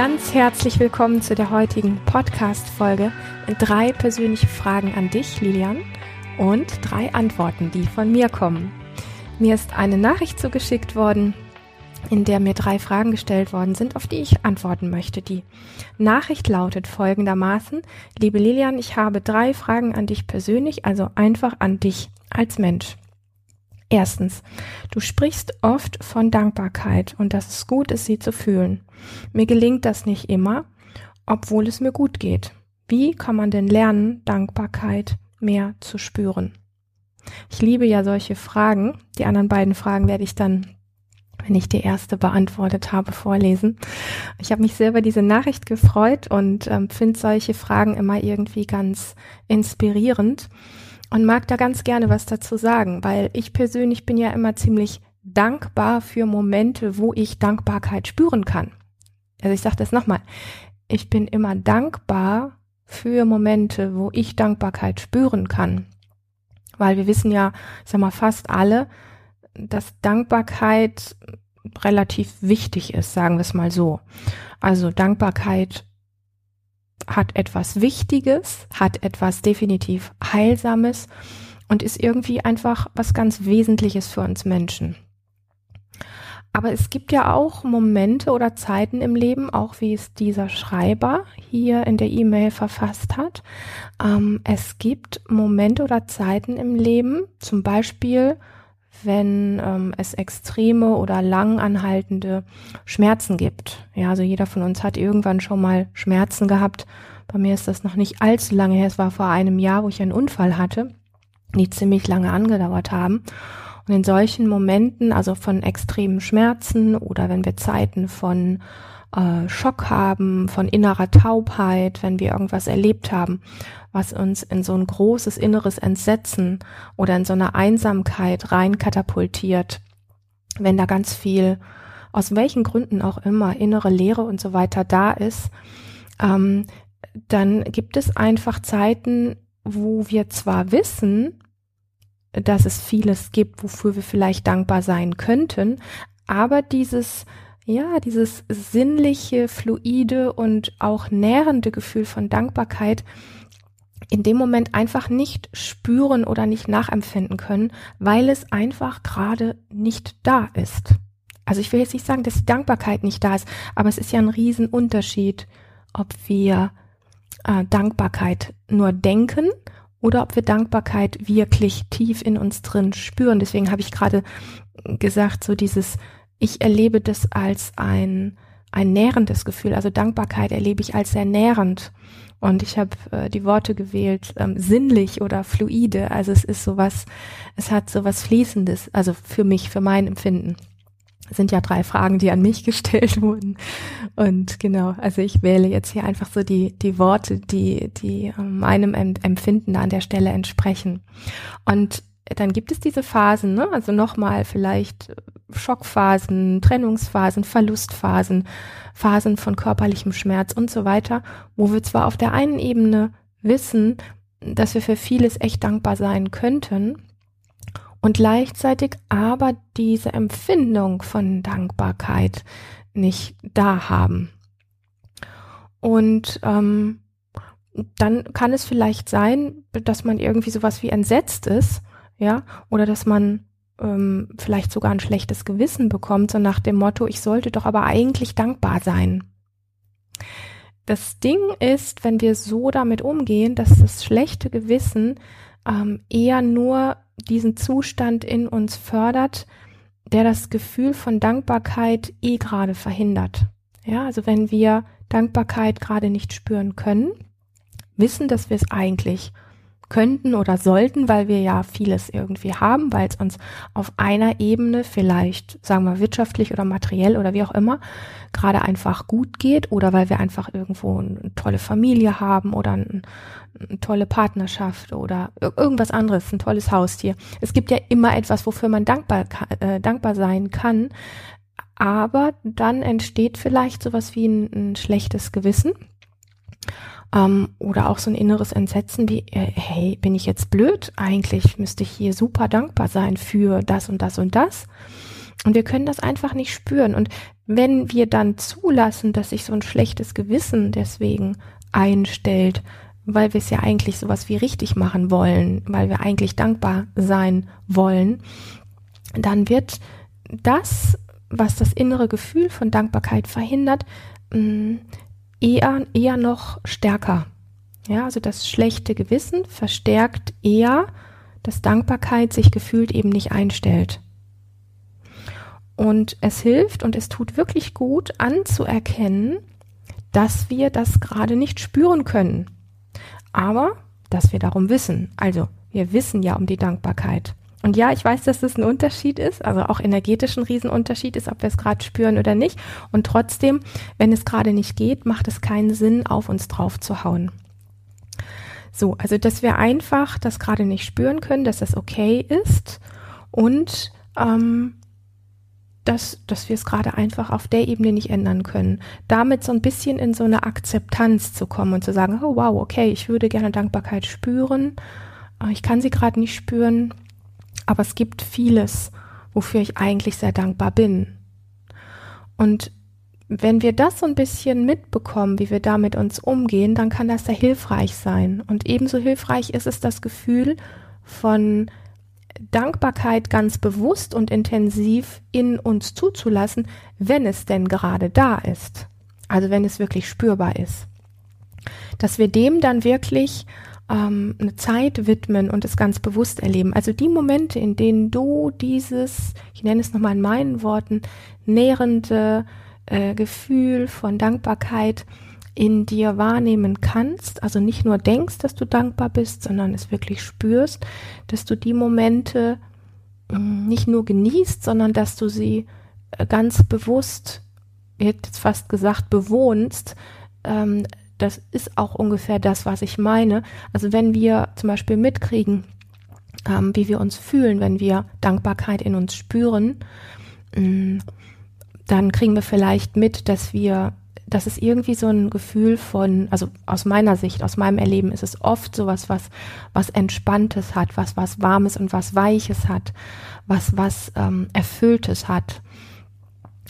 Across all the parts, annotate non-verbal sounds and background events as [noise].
Ganz herzlich willkommen zu der heutigen Podcast-Folge. Drei persönliche Fragen an dich, Lilian, und drei Antworten, die von mir kommen. Mir ist eine Nachricht zugeschickt worden, in der mir drei Fragen gestellt worden sind, auf die ich antworten möchte. Die Nachricht lautet folgendermaßen, liebe Lilian, ich habe drei Fragen an dich persönlich, also einfach an dich als Mensch. Erstens, du sprichst oft von Dankbarkeit und dass es gut ist, sie zu fühlen. Mir gelingt das nicht immer, obwohl es mir gut geht. Wie kann man denn lernen, Dankbarkeit mehr zu spüren? Ich liebe ja solche Fragen. Die anderen beiden Fragen werde ich dann, wenn ich die erste beantwortet habe, vorlesen. Ich habe mich sehr über diese Nachricht gefreut und ähm, finde solche Fragen immer irgendwie ganz inspirierend und mag da ganz gerne was dazu sagen, weil ich persönlich bin ja immer ziemlich dankbar für Momente, wo ich Dankbarkeit spüren kann. Also ich sage das nochmal, ich bin immer dankbar für Momente, wo ich Dankbarkeit spüren kann. Weil wir wissen ja, sag mal, fast alle, dass Dankbarkeit relativ wichtig ist, sagen wir es mal so. Also Dankbarkeit hat etwas Wichtiges, hat etwas definitiv Heilsames und ist irgendwie einfach was ganz Wesentliches für uns Menschen. Aber es gibt ja auch Momente oder Zeiten im Leben, auch wie es dieser Schreiber hier in der E-Mail verfasst hat. Ähm, es gibt Momente oder Zeiten im Leben, zum Beispiel wenn ähm, es extreme oder lang anhaltende Schmerzen gibt. Ja, also jeder von uns hat irgendwann schon mal Schmerzen gehabt. Bei mir ist das noch nicht allzu lange her. Es war vor einem Jahr, wo ich einen Unfall hatte, die ziemlich lange angedauert haben. Und in solchen Momenten, also von extremen Schmerzen oder wenn wir Zeiten von äh, Schock haben, von innerer Taubheit, wenn wir irgendwas erlebt haben, was uns in so ein großes inneres Entsetzen oder in so eine Einsamkeit rein katapultiert, wenn da ganz viel, aus welchen Gründen auch immer, innere Leere und so weiter da ist, ähm, dann gibt es einfach Zeiten, wo wir zwar wissen, dass es vieles gibt, wofür wir vielleicht dankbar sein könnten, aber dieses ja, dieses sinnliche, fluide und auch nährende Gefühl von Dankbarkeit in dem Moment einfach nicht spüren oder nicht nachempfinden können, weil es einfach gerade nicht da ist. Also ich will jetzt nicht sagen, dass die Dankbarkeit nicht da ist, aber es ist ja ein Riesenunterschied, ob wir äh, Dankbarkeit nur denken oder ob wir Dankbarkeit wirklich tief in uns drin spüren. Deswegen habe ich gerade gesagt, so dieses ich erlebe das als ein, ein nährendes Gefühl. Also Dankbarkeit erlebe ich als sehr nährend. Und ich habe äh, die Worte gewählt, ähm, sinnlich oder fluide. Also es ist sowas, es hat sowas Fließendes, also für mich, für mein Empfinden. Sind ja drei Fragen, die an mich [laughs] gestellt wurden. Und genau, also ich wähle jetzt hier einfach so die, die Worte, die, die meinem Empfinden an der Stelle entsprechen. Und dann gibt es diese Phasen, ne? also nochmal vielleicht Schockphasen, Trennungsphasen, Verlustphasen, Phasen von körperlichem Schmerz und so weiter, wo wir zwar auf der einen Ebene wissen, dass wir für vieles echt dankbar sein könnten und gleichzeitig aber diese Empfindung von Dankbarkeit nicht da haben. Und ähm, dann kann es vielleicht sein, dass man irgendwie sowas wie entsetzt ist, ja, oder dass man ähm, vielleicht sogar ein schlechtes Gewissen bekommt, so nach dem Motto, ich sollte doch aber eigentlich dankbar sein. Das Ding ist, wenn wir so damit umgehen, dass das schlechte Gewissen ähm, eher nur diesen Zustand in uns fördert, der das Gefühl von Dankbarkeit eh gerade verhindert. Ja, also wenn wir Dankbarkeit gerade nicht spüren können, wissen, dass wir es eigentlich könnten oder sollten, weil wir ja vieles irgendwie haben, weil es uns auf einer Ebene vielleicht, sagen wir wirtschaftlich oder materiell oder wie auch immer, gerade einfach gut geht oder weil wir einfach irgendwo eine tolle Familie haben oder ein, eine tolle Partnerschaft oder irgendwas anderes, ein tolles Haustier. Es gibt ja immer etwas, wofür man dankbar, äh, dankbar sein kann, aber dann entsteht vielleicht sowas wie ein, ein schlechtes Gewissen ähm, oder auch so ein inneres Entsetzen wie, äh, hey, bin ich jetzt blöd? Eigentlich müsste ich hier super dankbar sein für das und das und das. Und wir können das einfach nicht spüren. Und wenn wir dann zulassen, dass sich so ein schlechtes Gewissen deswegen einstellt, weil wir es ja eigentlich sowas wie richtig machen wollen, weil wir eigentlich dankbar sein wollen, dann wird das, was das innere Gefühl von Dankbarkeit verhindert, mm, eher, eher noch stärker. Ja, also das schlechte Gewissen verstärkt eher, dass Dankbarkeit sich gefühlt eben nicht einstellt. Und es hilft und es tut wirklich gut anzuerkennen, dass wir das gerade nicht spüren können. Aber, dass wir darum wissen. Also, wir wissen ja um die Dankbarkeit. Und ja, ich weiß, dass das ein Unterschied ist, also auch energetisch ein Riesenunterschied ist, ob wir es gerade spüren oder nicht. Und trotzdem, wenn es gerade nicht geht, macht es keinen Sinn, auf uns drauf zu hauen. So, also dass wir einfach das gerade nicht spüren können, dass das okay ist und ähm, dass, dass wir es gerade einfach auf der Ebene nicht ändern können. Damit so ein bisschen in so eine Akzeptanz zu kommen und zu sagen, oh wow, okay, ich würde gerne Dankbarkeit spüren, ich kann sie gerade nicht spüren, aber es gibt vieles, wofür ich eigentlich sehr dankbar bin. Und wenn wir das so ein bisschen mitbekommen, wie wir da mit uns umgehen, dann kann das sehr hilfreich sein. Und ebenso hilfreich ist es das Gefühl von Dankbarkeit ganz bewusst und intensiv in uns zuzulassen, wenn es denn gerade da ist. Also wenn es wirklich spürbar ist. Dass wir dem dann wirklich ähm, eine Zeit widmen und es ganz bewusst erleben. Also die Momente, in denen du dieses, ich nenne es nochmal in meinen Worten, nährende äh, Gefühl von Dankbarkeit in dir wahrnehmen kannst, also nicht nur denkst, dass du dankbar bist, sondern es wirklich spürst, dass du die Momente mm, nicht nur genießt, sondern dass du sie äh, ganz bewusst, ich hätte jetzt fast gesagt, bewohnst. Ähm, das ist auch ungefähr das, was ich meine. Also wenn wir zum Beispiel mitkriegen, ähm, wie wir uns fühlen, wenn wir Dankbarkeit in uns spüren, mm, dann kriegen wir vielleicht mit, dass wir das ist irgendwie so ein Gefühl von, also aus meiner Sicht, aus meinem Erleben ist es oft sowas, was, was Entspanntes hat, was, was Warmes und was Weiches hat, was, was ähm, Erfülltes hat,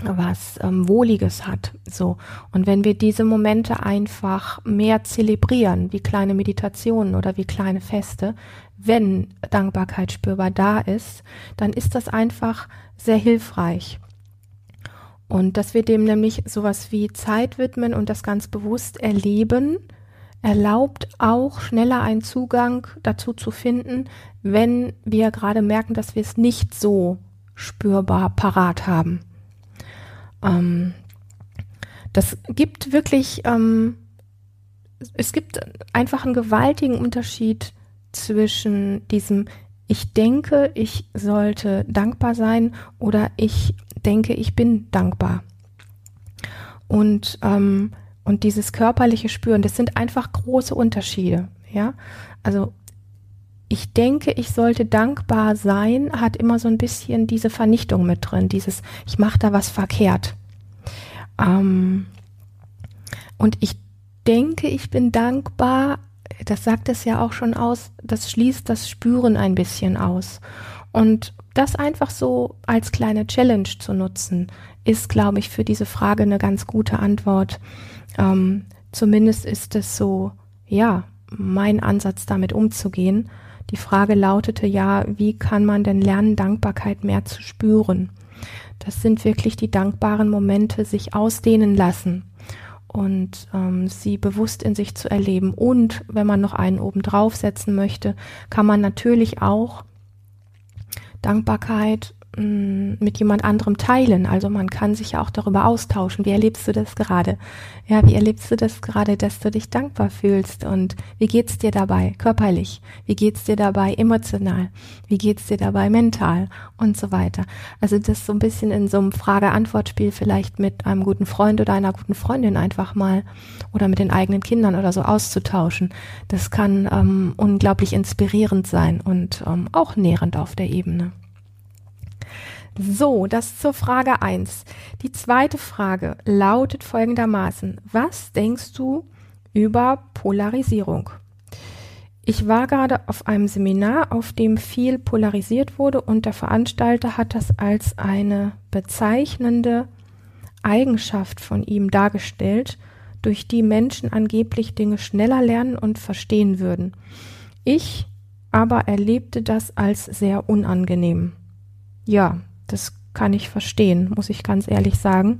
was ähm, Wohliges hat, so. Und wenn wir diese Momente einfach mehr zelebrieren, wie kleine Meditationen oder wie kleine Feste, wenn Dankbarkeit spürbar da ist, dann ist das einfach sehr hilfreich. Und dass wir dem nämlich sowas wie Zeit widmen und das ganz bewusst erleben, erlaubt auch schneller einen Zugang dazu zu finden, wenn wir gerade merken, dass wir es nicht so spürbar parat haben. Ähm, das gibt wirklich, ähm, es gibt einfach einen gewaltigen Unterschied zwischen diesem ich denke, ich sollte dankbar sein oder ich denke, ich bin dankbar. Und, ähm, und dieses körperliche Spüren, das sind einfach große Unterschiede. Ja, also ich denke, ich sollte dankbar sein, hat immer so ein bisschen diese Vernichtung mit drin, dieses, ich mache da was verkehrt. Ähm, und ich denke, ich bin dankbar, das sagt es ja auch schon aus, das schließt das Spüren ein bisschen aus. Und das einfach so als kleine Challenge zu nutzen, ist, glaube ich, für diese Frage eine ganz gute Antwort. Ähm, zumindest ist es so, ja, mein Ansatz damit umzugehen. Die Frage lautete ja, wie kann man denn lernen, Dankbarkeit mehr zu spüren? Das sind wirklich die dankbaren Momente, sich ausdehnen lassen und ähm, sie bewusst in sich zu erleben. Und wenn man noch einen oben draufsetzen möchte, kann man natürlich auch Dankbarkeit Mm, mit jemand anderem teilen. Also man kann sich ja auch darüber austauschen. Wie erlebst du das gerade? Ja, wie erlebst du das gerade, dass du dich dankbar fühlst? Und wie geht's dir dabei körperlich? Wie geht's dir dabei emotional? Wie geht's dir dabei mental? Und so weiter. Also das so ein bisschen in so einem Frage-Antwort-Spiel vielleicht mit einem guten Freund oder einer guten Freundin einfach mal oder mit den eigenen Kindern oder so auszutauschen. Das kann ähm, unglaublich inspirierend sein und ähm, auch nährend auf der Ebene. So, das zur Frage eins. Die zweite Frage lautet folgendermaßen. Was denkst du über Polarisierung? Ich war gerade auf einem Seminar, auf dem viel polarisiert wurde und der Veranstalter hat das als eine bezeichnende Eigenschaft von ihm dargestellt, durch die Menschen angeblich Dinge schneller lernen und verstehen würden. Ich aber erlebte das als sehr unangenehm. Ja, das kann ich verstehen, muss ich ganz ehrlich sagen.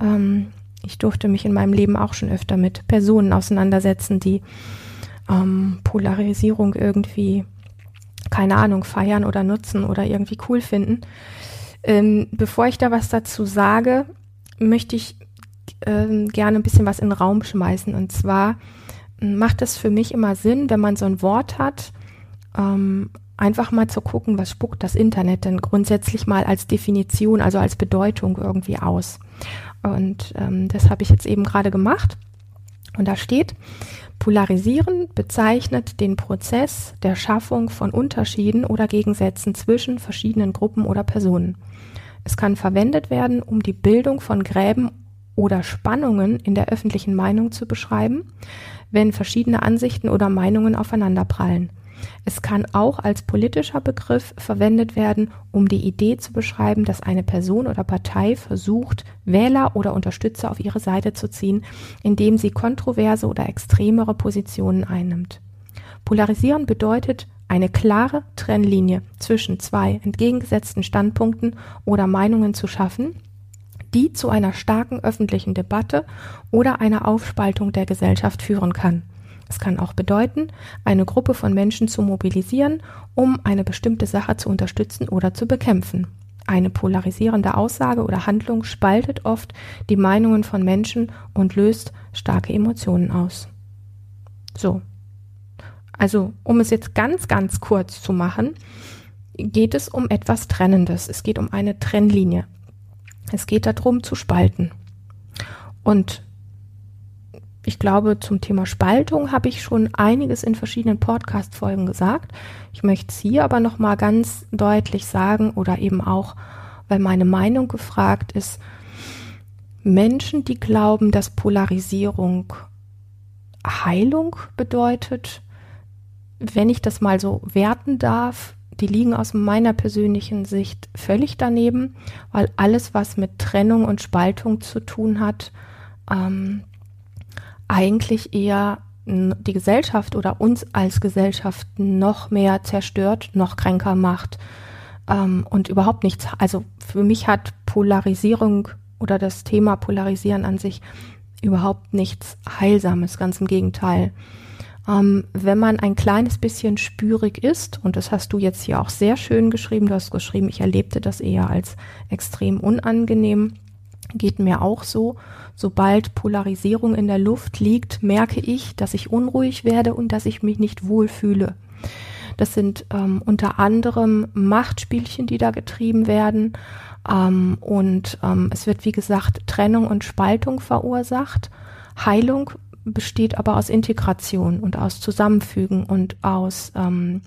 Ähm, ich durfte mich in meinem Leben auch schon öfter mit Personen auseinandersetzen, die ähm, Polarisierung irgendwie, keine Ahnung, feiern oder nutzen oder irgendwie cool finden. Ähm, bevor ich da was dazu sage, möchte ich ähm, gerne ein bisschen was in den Raum schmeißen. Und zwar macht es für mich immer Sinn, wenn man so ein Wort hat, ähm, einfach mal zu gucken, was spuckt das Internet denn grundsätzlich mal als Definition, also als Bedeutung irgendwie aus. Und ähm, das habe ich jetzt eben gerade gemacht. Und da steht, Polarisieren bezeichnet den Prozess der Schaffung von Unterschieden oder Gegensätzen zwischen verschiedenen Gruppen oder Personen. Es kann verwendet werden, um die Bildung von Gräben oder Spannungen in der öffentlichen Meinung zu beschreiben, wenn verschiedene Ansichten oder Meinungen aufeinanderprallen. Es kann auch als politischer Begriff verwendet werden, um die Idee zu beschreiben, dass eine Person oder Partei versucht, Wähler oder Unterstützer auf ihre Seite zu ziehen, indem sie kontroverse oder extremere Positionen einnimmt. Polarisieren bedeutet eine klare Trennlinie zwischen zwei entgegengesetzten Standpunkten oder Meinungen zu schaffen, die zu einer starken öffentlichen Debatte oder einer Aufspaltung der Gesellschaft führen kann. Es kann auch bedeuten, eine Gruppe von Menschen zu mobilisieren, um eine bestimmte Sache zu unterstützen oder zu bekämpfen. Eine polarisierende Aussage oder Handlung spaltet oft die Meinungen von Menschen und löst starke Emotionen aus. So. Also, um es jetzt ganz, ganz kurz zu machen, geht es um etwas Trennendes. Es geht um eine Trennlinie. Es geht darum zu spalten. Und ich glaube, zum Thema Spaltung habe ich schon einiges in verschiedenen Podcast-Folgen gesagt. Ich möchte es hier aber nochmal ganz deutlich sagen oder eben auch, weil meine Meinung gefragt ist, Menschen, die glauben, dass Polarisierung Heilung bedeutet, wenn ich das mal so werten darf, die liegen aus meiner persönlichen Sicht völlig daneben, weil alles, was mit Trennung und Spaltung zu tun hat, ähm, eigentlich eher die Gesellschaft oder uns als Gesellschaft noch mehr zerstört, noch kränker macht ähm, und überhaupt nichts. Also für mich hat Polarisierung oder das Thema Polarisieren an sich überhaupt nichts Heilsames, ganz im Gegenteil. Ähm, wenn man ein kleines bisschen spürig ist, und das hast du jetzt hier auch sehr schön geschrieben, du hast geschrieben, ich erlebte das eher als extrem unangenehm, geht mir auch so. Sobald Polarisierung in der Luft liegt, merke ich, dass ich unruhig werde und dass ich mich nicht wohlfühle. Das sind ähm, unter anderem Machtspielchen, die da getrieben werden. Ähm, und ähm, es wird, wie gesagt, Trennung und Spaltung verursacht. Heilung besteht aber aus Integration und aus Zusammenfügen und aus, ähm,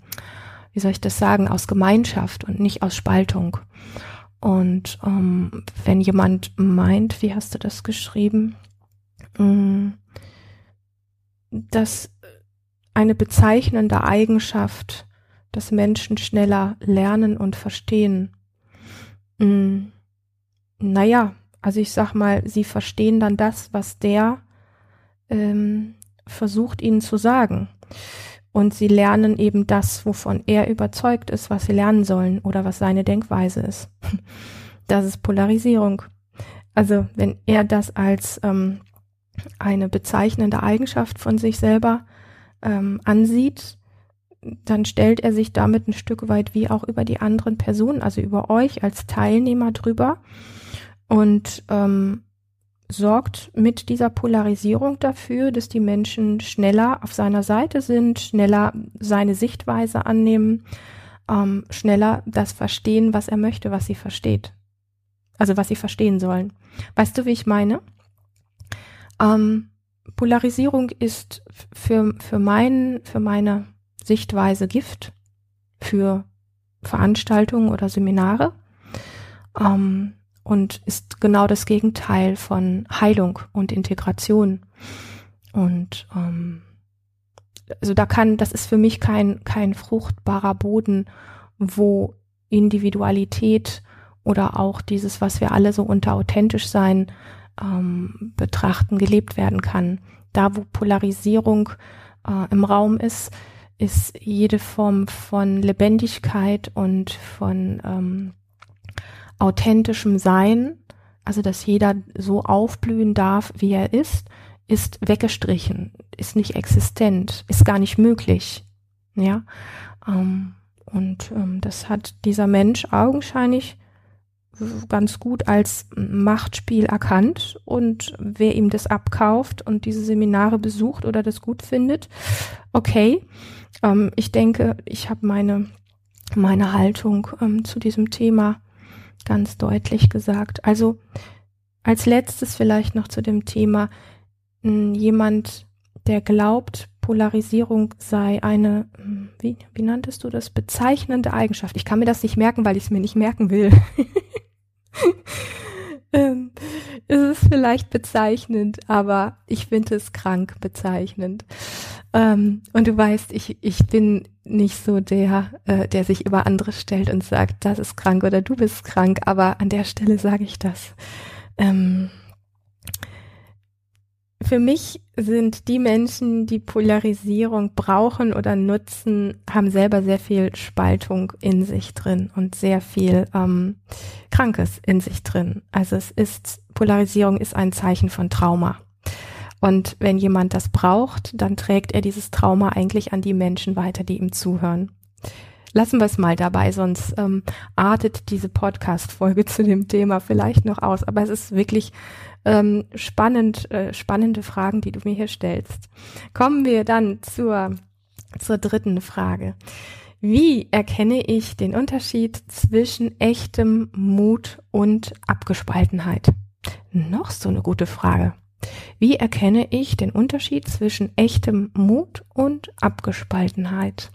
wie soll ich das sagen, aus Gemeinschaft und nicht aus Spaltung. Und ähm, wenn jemand meint, wie hast du das geschrieben, ähm, dass eine bezeichnende Eigenschaft, dass Menschen schneller lernen und verstehen. Ähm, naja, also ich sag mal, sie verstehen dann das, was der ähm, versucht ihnen zu sagen und sie lernen eben das, wovon er überzeugt ist, was sie lernen sollen oder was seine Denkweise ist. [laughs] Das ist Polarisierung. Also wenn er das als ähm, eine bezeichnende Eigenschaft von sich selber ähm, ansieht, dann stellt er sich damit ein Stück weit wie auch über die anderen Personen, also über euch als Teilnehmer drüber und ähm, sorgt mit dieser Polarisierung dafür, dass die Menschen schneller auf seiner Seite sind, schneller seine Sichtweise annehmen, ähm, schneller das verstehen, was er möchte, was sie versteht. Also was sie verstehen sollen. Weißt du, wie ich meine? Ähm, Polarisierung ist für, für, mein, für meine Sichtweise Gift für Veranstaltungen oder Seminare. Ähm, und ist genau das Gegenteil von Heilung und Integration. Und ähm, also da kann, das ist für mich kein, kein fruchtbarer Boden, wo Individualität oder auch dieses, was wir alle so unter authentisch sein ähm, betrachten, gelebt werden kann. Da, wo Polarisierung äh, im Raum ist, ist jede Form von Lebendigkeit und von ähm, authentischem Sein, also dass jeder so aufblühen darf, wie er ist, ist weggestrichen, ist nicht existent, ist gar nicht möglich. Ja, ähm, und ähm, das hat dieser Mensch augenscheinlich ganz gut als Machtspiel erkannt und wer ihm das abkauft und diese Seminare besucht oder das gut findet, okay. Ähm, ich denke, ich habe meine meine Haltung ähm, zu diesem Thema ganz deutlich gesagt. Also als letztes vielleicht noch zu dem Thema jemand, der glaubt, Polarisierung sei eine, wie, wie nanntest du das, bezeichnende Eigenschaft. Ich kann mir das nicht merken, weil ich es mir nicht merken will. [laughs] ähm, es ist vielleicht bezeichnend, aber ich finde es krank bezeichnend. Ähm, und du weißt, ich, ich bin nicht so der, äh, der sich über andere stellt und sagt, das ist krank oder du bist krank, aber an der Stelle sage ich das. Ähm, für mich sind die Menschen, die Polarisierung brauchen oder nutzen, haben selber sehr viel Spaltung in sich drin und sehr viel ähm, Krankes in sich drin. Also es ist, Polarisierung ist ein Zeichen von Trauma. Und wenn jemand das braucht, dann trägt er dieses Trauma eigentlich an die Menschen weiter, die ihm zuhören. Lassen wir es mal dabei, sonst ähm, artet diese Podcast-Folge [laughs] zu dem Thema vielleicht noch aus. Aber es ist wirklich ähm, spannend, äh, spannende Fragen, die du mir hier stellst. Kommen wir dann zur, zur dritten Frage. Wie erkenne ich den Unterschied zwischen echtem Mut und Abgespaltenheit? Noch so eine gute Frage. Wie erkenne ich den Unterschied zwischen echtem Mut und Abgespaltenheit?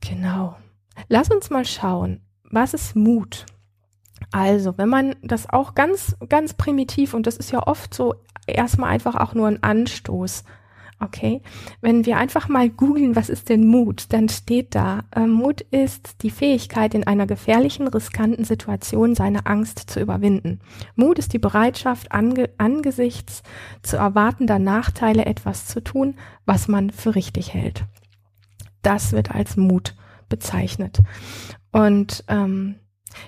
Genau. Lass uns mal schauen, was ist Mut? Also, wenn man das auch ganz, ganz primitiv, und das ist ja oft so erstmal einfach auch nur ein Anstoß, okay? Wenn wir einfach mal googeln, was ist denn Mut, dann steht da, äh, Mut ist die Fähigkeit, in einer gefährlichen, riskanten Situation seine Angst zu überwinden. Mut ist die Bereitschaft, ange angesichts zu erwartender Nachteile etwas zu tun, was man für richtig hält. Das wird als Mut bezeichnet. Und ähm,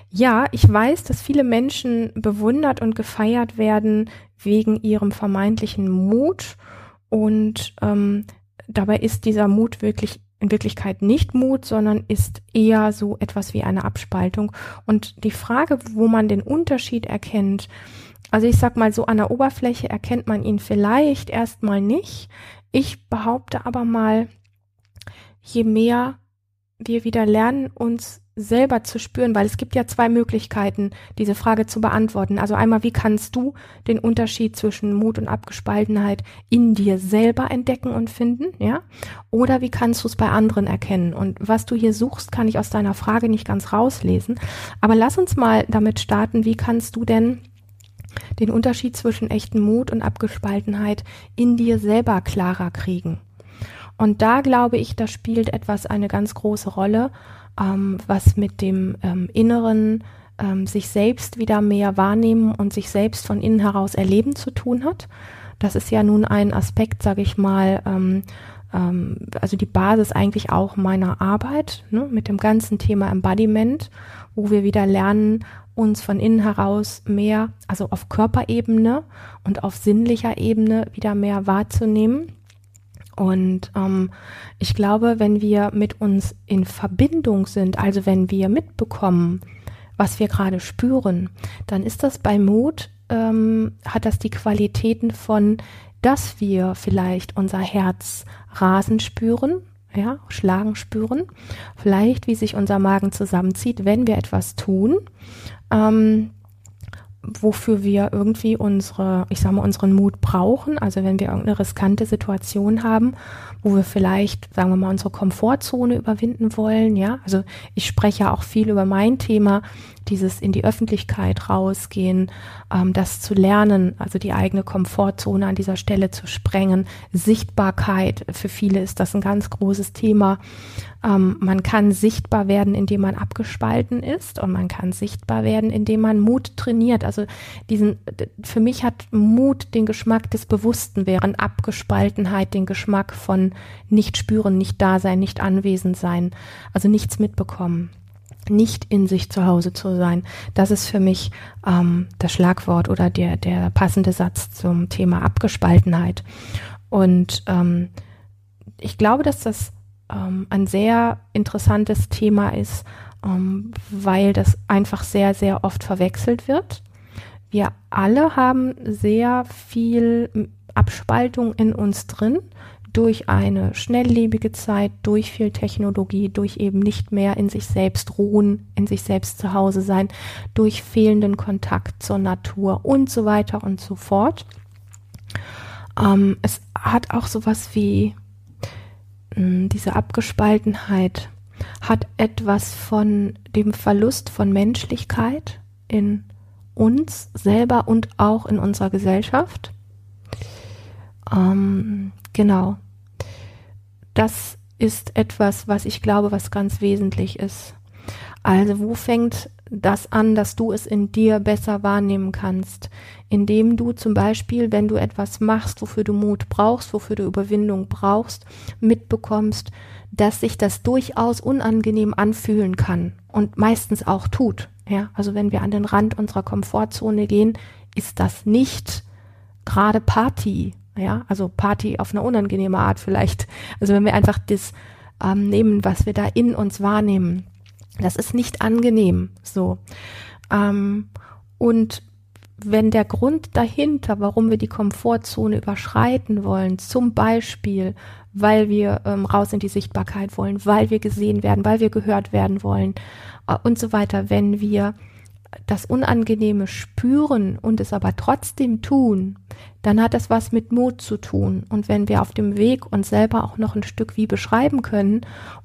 ja, ich weiß, dass viele Menschen bewundert und gefeiert werden wegen ihrem vermeintlichen Mut und ähm, dabei ist dieser Mut wirklich in Wirklichkeit nicht Mut, sondern ist eher so etwas wie eine Abspaltung. Und die Frage, wo man den Unterschied erkennt, also ich sag mal so an der Oberfläche erkennt man ihn vielleicht erstmal nicht. Ich behaupte aber mal, je mehr wir wieder lernen, uns selber zu spüren, weil es gibt ja zwei Möglichkeiten, diese Frage zu beantworten. Also einmal, wie kannst du den Unterschied zwischen Mut und Abgespaltenheit in dir selber entdecken und finden, ja? Oder wie kannst du es bei anderen erkennen? Und was du hier suchst, kann ich aus deiner Frage nicht ganz rauslesen. Aber lass uns mal damit starten, wie kannst du denn den Unterschied zwischen echten Mut und Abgespaltenheit in dir selber klarer kriegen? Und da glaube ich, da spielt etwas eine ganz große Rolle, ähm, was mit dem ähm, inneren ähm, sich selbst wieder mehr wahrnehmen und sich selbst von innen heraus erleben zu tun hat. Das ist ja nun ein Aspekt, sage ich mal, ähm, ähm, also die Basis eigentlich auch meiner Arbeit ne, mit dem ganzen Thema Embodiment, wo wir wieder lernen, uns von innen heraus mehr, also auf Körperebene und auf sinnlicher Ebene wieder mehr wahrzunehmen und ähm, ich glaube, wenn wir mit uns in Verbindung sind, also wenn wir mitbekommen, was wir gerade spüren, dann ist das bei Mut, ähm, hat das die Qualitäten von, dass wir vielleicht unser Herz rasen spüren, ja, schlagen spüren, vielleicht wie sich unser Magen zusammenzieht, wenn wir etwas tun. Ähm, wofür wir irgendwie unsere, ich sag mal, unseren Mut brauchen. Also wenn wir irgendeine riskante Situation haben, wo wir vielleicht, sagen wir mal, unsere Komfortzone überwinden wollen, ja. Also ich spreche ja auch viel über mein Thema, dieses in die Öffentlichkeit rausgehen, ähm, das zu lernen, also die eigene Komfortzone an dieser Stelle zu sprengen. Sichtbarkeit, für viele ist das ein ganz großes Thema. Ähm, man kann sichtbar werden, indem man abgespalten ist und man kann sichtbar werden, indem man Mut trainiert. Also diesen, für mich hat Mut den Geschmack des Bewussten, während Abgespaltenheit den Geschmack von nicht spüren, nicht da sein, nicht anwesend sein, also nichts mitbekommen nicht in sich zu Hause zu sein. Das ist für mich ähm, das Schlagwort oder der, der passende Satz zum Thema Abgespaltenheit. Und ähm, ich glaube, dass das ähm, ein sehr interessantes Thema ist, ähm, weil das einfach sehr, sehr oft verwechselt wird. Wir alle haben sehr viel Abspaltung in uns drin durch eine schnelllebige Zeit, durch viel Technologie, durch eben nicht mehr in sich selbst ruhen, in sich selbst zu Hause sein, durch fehlenden Kontakt zur Natur und so weiter und so fort. Ähm, es hat auch sowas wie hm, diese Abgespaltenheit hat etwas von dem Verlust von Menschlichkeit in uns selber und auch in unserer Gesellschaft. Ähm, genau. Das ist etwas, was ich glaube, was ganz wesentlich ist. Also wo fängt das an, dass du es in dir besser wahrnehmen kannst, indem du zum Beispiel, wenn du etwas machst, wofür du Mut brauchst, wofür du Überwindung brauchst, mitbekommst, dass sich das durchaus unangenehm anfühlen kann und meistens auch tut. Ja, also wenn wir an den Rand unserer Komfortzone gehen, ist das nicht gerade Party. Ja, also Party auf eine unangenehme Art vielleicht. Also wenn wir einfach das ähm, nehmen, was wir da in uns wahrnehmen, das ist nicht angenehm. So. Ähm, und wenn der Grund dahinter, warum wir die Komfortzone überschreiten wollen, zum Beispiel, weil wir ähm, raus in die Sichtbarkeit wollen, weil wir gesehen werden, weil wir gehört werden wollen äh, und so weiter, wenn wir das Unangenehme spüren und es aber trotzdem tun, dann hat das was mit Mut zu tun. Und wenn wir auf dem Weg uns selber auch noch ein Stück wie beschreiben können,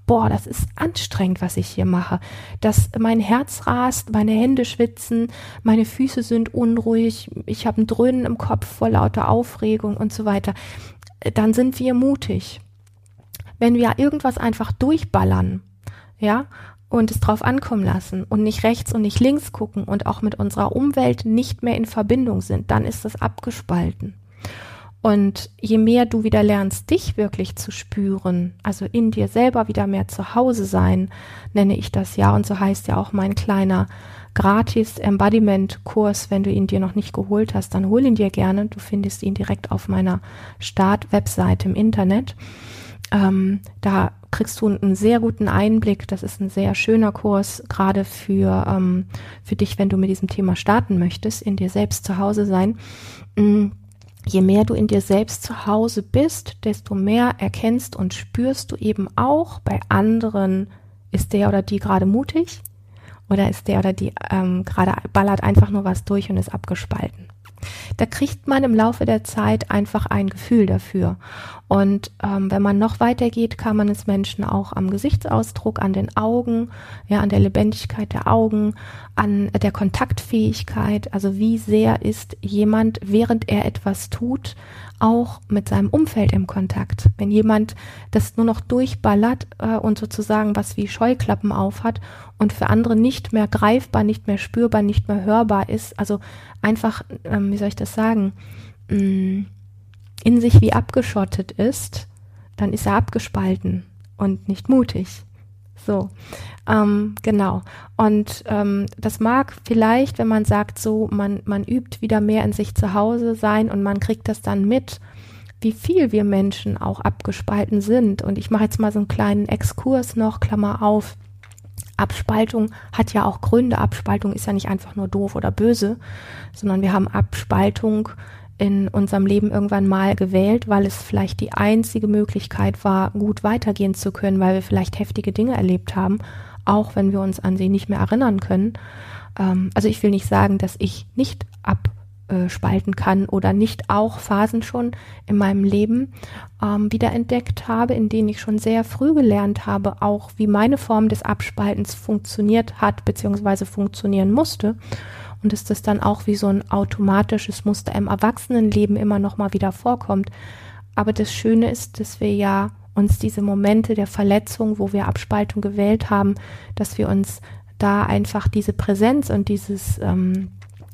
boah, das ist anstrengend, was ich hier mache, dass mein Herz rast, meine Hände schwitzen, meine Füße sind unruhig, ich habe ein Dröhnen im Kopf vor lauter Aufregung und so weiter, dann sind wir mutig. Wenn wir irgendwas einfach durchballern, ja, und es drauf ankommen lassen und nicht rechts und nicht links gucken und auch mit unserer Umwelt nicht mehr in Verbindung sind, dann ist das abgespalten. Und je mehr du wieder lernst, dich wirklich zu spüren, also in dir selber wieder mehr zu Hause sein, nenne ich das ja. Und so heißt ja auch mein kleiner gratis Embodiment-Kurs. Wenn du ihn dir noch nicht geholt hast, dann hol ihn dir gerne. Du findest ihn direkt auf meiner Start-Webseite im Internet. Ähm, da kriegst du einen sehr guten Einblick. Das ist ein sehr schöner Kurs, gerade für, ähm, für dich, wenn du mit diesem Thema starten möchtest, in dir selbst zu Hause sein. Mm, je mehr du in dir selbst zu Hause bist, desto mehr erkennst und spürst du eben auch bei anderen, ist der oder die gerade mutig oder ist der oder die ähm, gerade ballert einfach nur was durch und ist abgespalten. Da kriegt man im Laufe der Zeit einfach ein Gefühl dafür. Und ähm, wenn man noch weiter geht, kann man es Menschen auch am Gesichtsausdruck, an den Augen, ja, an der Lebendigkeit der Augen, an der Kontaktfähigkeit, also wie sehr ist jemand, während er etwas tut, auch mit seinem Umfeld im Kontakt. Wenn jemand das nur noch durchballert äh, und sozusagen was wie Scheuklappen aufhat und für andere nicht mehr greifbar, nicht mehr spürbar, nicht mehr hörbar ist, also einfach, ähm, wie soll ich das sagen, mm, in sich wie abgeschottet ist, dann ist er abgespalten und nicht mutig. So, ähm, genau. Und ähm, das mag vielleicht, wenn man sagt, so, man, man übt wieder mehr in sich zu Hause sein und man kriegt das dann mit, wie viel wir Menschen auch abgespalten sind. Und ich mache jetzt mal so einen kleinen Exkurs noch, Klammer auf. Abspaltung hat ja auch Gründe. Abspaltung ist ja nicht einfach nur doof oder böse, sondern wir haben Abspaltung in unserem Leben irgendwann mal gewählt, weil es vielleicht die einzige Möglichkeit war, gut weitergehen zu können, weil wir vielleicht heftige Dinge erlebt haben, auch wenn wir uns an sie nicht mehr erinnern können. ähm, also ich will nicht sagen, dass ich nicht abspalten kann oder nicht auch Phasen schon in meinem Leben ähm, wiederentdeckt habe, in denen ich schon sehr früh gelernt habe, auch wie meine Form des Abspaltens funktioniert hat beziehungsweise funktionieren musste und dass das dann auch wie so ein automatisches Muster im Erwachsenenleben immer noch mal wieder vorkommt. Aber das Schöne ist, dass wir ja uns diese Momente der Verletzung, wo wir Abspaltung gewählt haben, dass wir uns da einfach diese Präsenz und dieses ähm,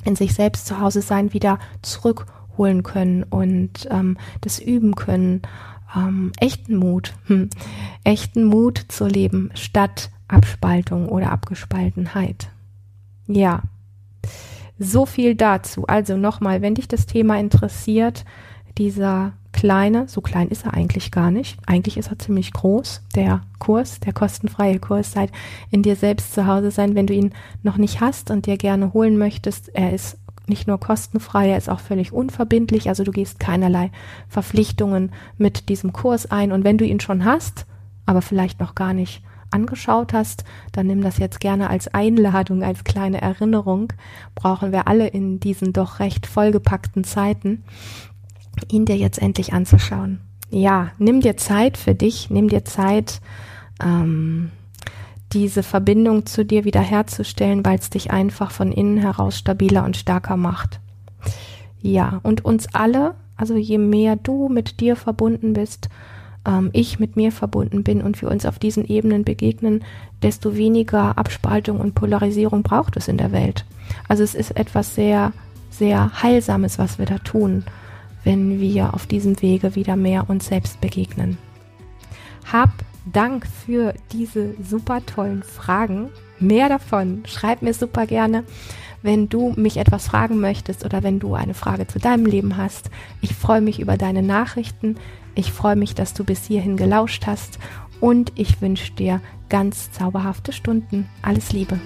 in sich selbst zu Hause sein wieder zurückholen können und ähm, das üben können. Ähm, echten Mut, hm, echten Mut zu leben statt Abspaltung oder Abgespaltenheit. Ja, so viel dazu. Also nochmal, wenn dich das Thema interessiert, dieser kleine, so klein ist er eigentlich gar nicht. Eigentlich ist er ziemlich groß, der Kurs, der kostenfreie Kurs Seid in dir selbst zu Hause sein, wenn du ihn noch nicht hast und dir gerne holen möchtest. Er ist nicht nur kostenfrei, er ist auch völlig unverbindlich, also du gehst keinerlei Verpflichtungen mit diesem Kurs ein. Und wenn du ihn schon hast, aber vielleicht noch gar nicht angeschaut hast, dann nimm das jetzt gerne als Einladung, als kleine Erinnerung. Brauchen wir alle in diesen doch recht vollgepackten Zeiten ihn dir jetzt endlich anzuschauen. Ja, nimm dir Zeit für dich, nimm dir Zeit, ähm, diese Verbindung zu dir wiederherzustellen, weil es dich einfach von innen heraus stabiler und stärker macht. Ja, und uns alle, also je mehr du mit dir verbunden bist, ähm, ich mit mir verbunden bin und wir uns auf diesen Ebenen begegnen, desto weniger Abspaltung und Polarisierung braucht es in der Welt. Also es ist etwas sehr, sehr Heilsames, was wir da tun wenn wir auf diesem Wege wieder mehr uns selbst begegnen. Hab Dank für diese super tollen Fragen. Mehr davon. Schreib mir super gerne, wenn du mich etwas fragen möchtest oder wenn du eine Frage zu deinem Leben hast. Ich freue mich über deine Nachrichten. Ich freue mich, dass du bis hierhin gelauscht hast und ich wünsche dir ganz zauberhafte Stunden. Alles Liebe.